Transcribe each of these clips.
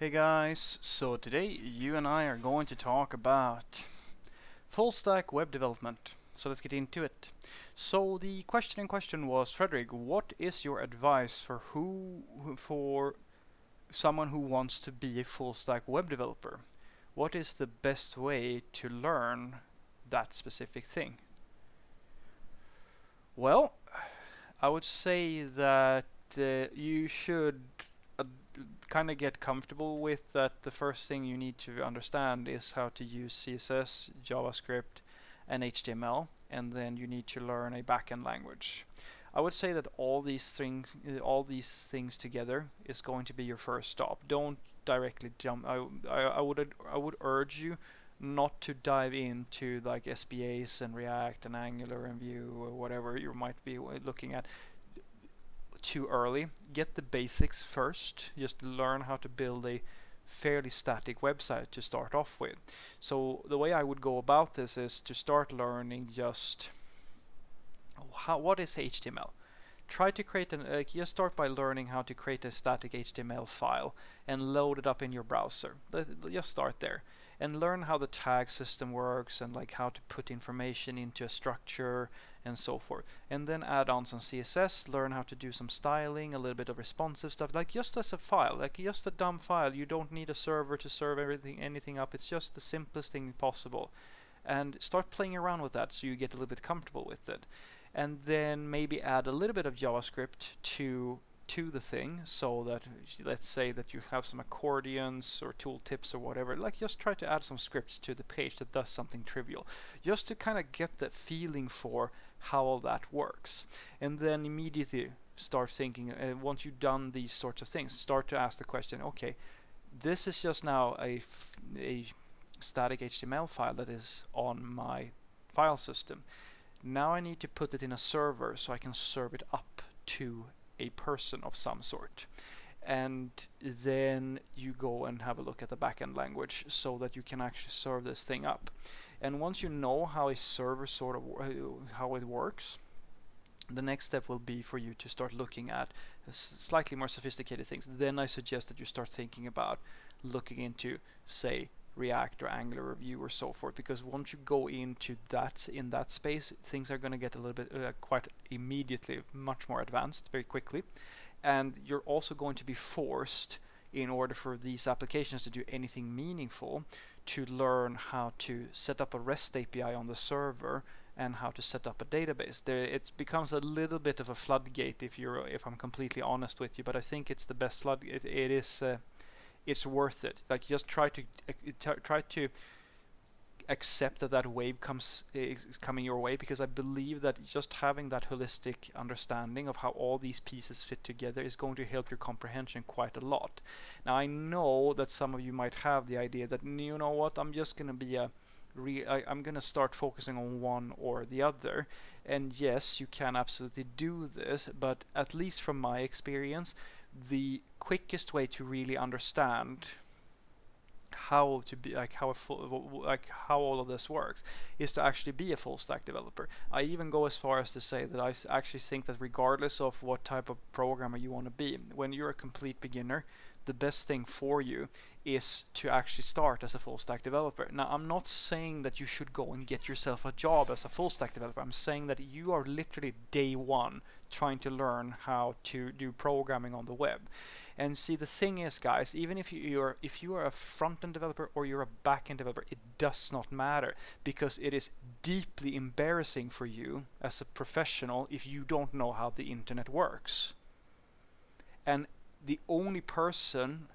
Hey guys, so today you and I are going to talk about full stack web development. So let's get into it. So the question in question was, Frederick, what is your advice for who for someone who wants to be a full stack web developer? What is the best way to learn that specific thing? Well, I would say that uh, you should kind of get comfortable with that the first thing you need to understand is how to use CSS, JavaScript, and HTML, and then you need to learn a backend language. I would say that all these things, uh, all these things together, is going to be your first stop. Don't directly jump. I, I, I would I would urge you not to dive into like SPAs and React and Angular and Vue or whatever you might be looking at too early. Get the basics first. Just learn how to build a fairly static website to start off with. So the way I would go about this is to start learning just how what is HTML. Try to create an uh, just start by learning how to create a static HTML file and load it up in your browser. Just start there and learn how the tag system works and like how to put information into a structure and so forth. And then add on some CSS, learn how to do some styling, a little bit of responsive stuff, like just as a file, like just a dumb file. You don't need a server to serve everything, anything up. It's just the simplest thing possible. And start playing around with that so you get a little bit comfortable with it. And then maybe add a little bit of JavaScript to to the thing so that let's say that you have some accordions or tooltips or whatever like just try to add some scripts to the page that does something trivial just to kind of get the feeling for how all that works. And then immediately start thinking uh, once you've done these sorts of things start to ask the question okay this is just now a, a static HTML file that is on my file system. Now I need to put it in a server so I can serve it up to a person of some sort. And then you go and have a look at the backend language so that you can actually serve this thing up. And once you know how a server sort of uh, how it works, the next step will be for you to start looking at slightly more sophisticated things. Then I suggest that you start thinking about looking into, say, React or Angular or Vue or so forth. Because once you go into that in that space, things are going to get a little bit uh, quite immediately much more advanced very quickly, and you're also going to be forced in order for these applications to do anything meaningful to learn how to set up a REST API on the server and how to set up a database. There, it becomes a little bit of a floodgate if you're if I'm completely honest with you, but I think it's the best flood. it, it is. Uh, it's worth it. Like just try to uh, try to accept that that wave comes is coming your way because I believe that just having that holistic understanding of how all these pieces fit together is going to help your comprehension quite a lot. Now I know that some of you might have the idea that you know what I'm just to be a re- I, I'm going to start focusing on one or the other. And yes, you can absolutely do this, but at least from my experience, the quickest way to really understand how to be like how a full, like how all of this works is to actually be a full stack developer. I even go as far as to say that I actually think that regardless of what type of programmer you want to be, when you're a complete beginner, the best thing for you is to actually start as a full stack developer. Now, I'm not saying that you should go and get yourself a job as a full stack developer. I'm saying that you are literally day one trying to learn how to do programming on the web. And see, the thing is, guys, even if you're if you are a front end developer or you're a back end developer, it does not matter because it is deeply embarrassing for you as a professional if you don't know how the internet works. And the only person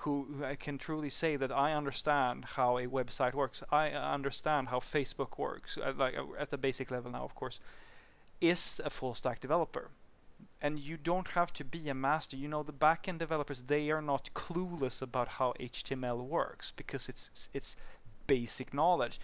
who, I can truly say that I understand how a website works, I understand how Facebook works, uh, like uh, at the basic level now, of course, is a full stack developer. And you don't have to be a master. You know, the backend developers they are not clueless about how HTML works because it's it's basic knowledge.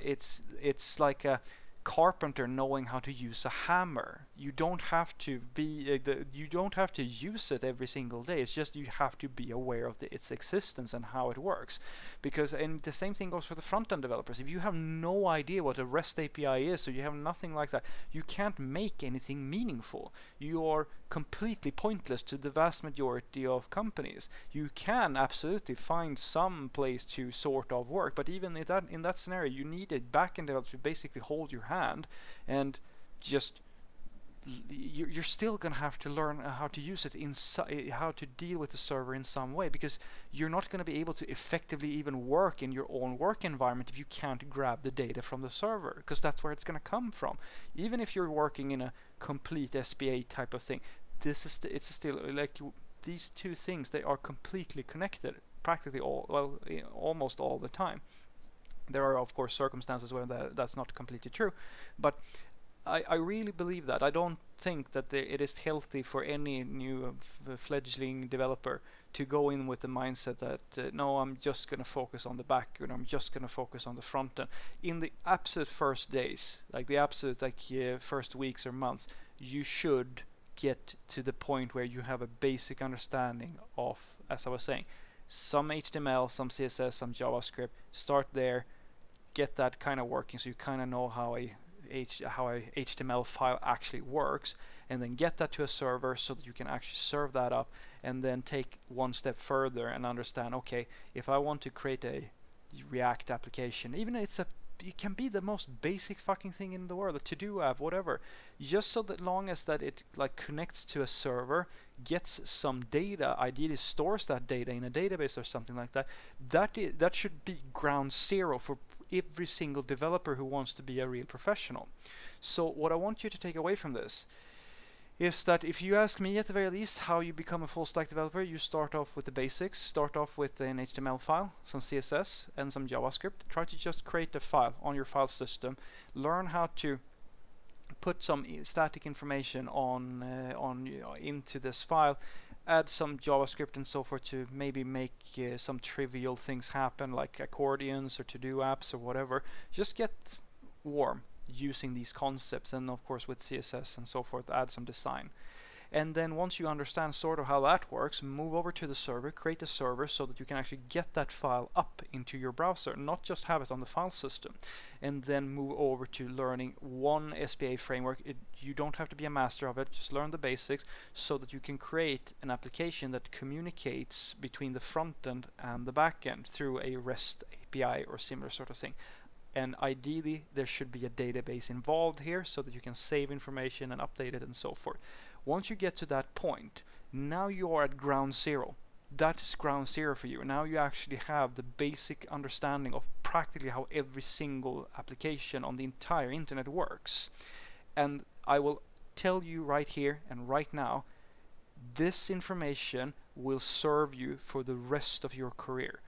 It's it's like a carpenter knowing how to use a hammer. You don't have to be uh, the, you don't have to use it every single day. It's just you have to be aware of the, its existence and how it works. Because and the same thing goes for the front end developers. If you have no idea what a rest api is or you have nothing like that you can't make anything meaningful. You are completely pointless to the vast majority of companies. You can absolutely find some place to sort of work but even in that in that scenario you need a backend developer to basically hold your hand and just you're still going to have to learn uh, how to use it in uh, how to deal with the server in some way because you're not going to be able to effectively even work in your own work environment if you can't grab the data from the server because that's where it's going to come from. Even if you're working in a complete SPA type of thing this is it's still uh, like these two things they are completely connected practically all well almost all the time. There are of course circumstances where that, that's not completely true but I, I really believe that. I don't think that it is healthy for any new fledgling developer to go in with the mindset that uh, no, I'm just going to focus on the back end, I'm just going to focus on the front end. In the absolute first days, like the absolute like uh, first weeks or months, you should get to the point where you have a basic understanding of, as I was saying, some HTML, some CSS, some JavaScript. Start there, get that kind of working, so you kind of know how a H, how a HTML file actually works and then get that to a server so that you can actually serve that up and then take one step further and understand okay if I want to create a React application even it's a it can be the most basic fucking thing in the world a to-do app whatever. Just so that long as that it like connects to a server gets some data ideally stores that data in a database or something like that that is, that should be ground zero for every single developer who wants to be a real professional. So what I want you to take away from this is that if you ask me at the very least how you become a full stack developer, you start off with the basics, start off with an HTML file, some CSS and some JavaScript. Try to just create a file on your file system, learn how to put some static information on uh, on you know, into this file add some JavaScript and so forth to maybe make uh, some trivial things happen like accordions or to-do apps or whatever. Just get warm using these concepts and of course with CSS and so forth add some design and then once you understand sort of how that works move over to the server create a server so that you can actually get that file up into your browser not just have it on the file system and then move over to learning one SPA framework. It, you don't have to be a master of it just learn the basics so that you can create an application that communicates between the front end and the back end through a REST API or similar sort of thing. And ideally there should be a database involved here so that you can save information and update it and so forth once you get to that point, now you are at ground zero. That is ground zero for you. Now you actually have the basic understanding of practically how every single application on the entire internet works. And I will tell you right here and right now, this information will serve you for the rest of your career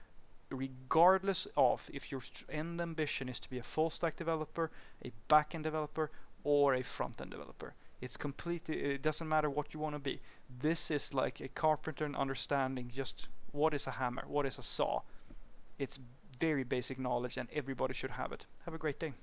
regardless of if your end ambition is to be a full stack developer, a back end developer, or a front end developer. It's completely, it doesn't matter what you want to be. This is like a carpenter understanding just what is a hammer, what is a saw. It's very basic knowledge and everybody should have it. Have a great day.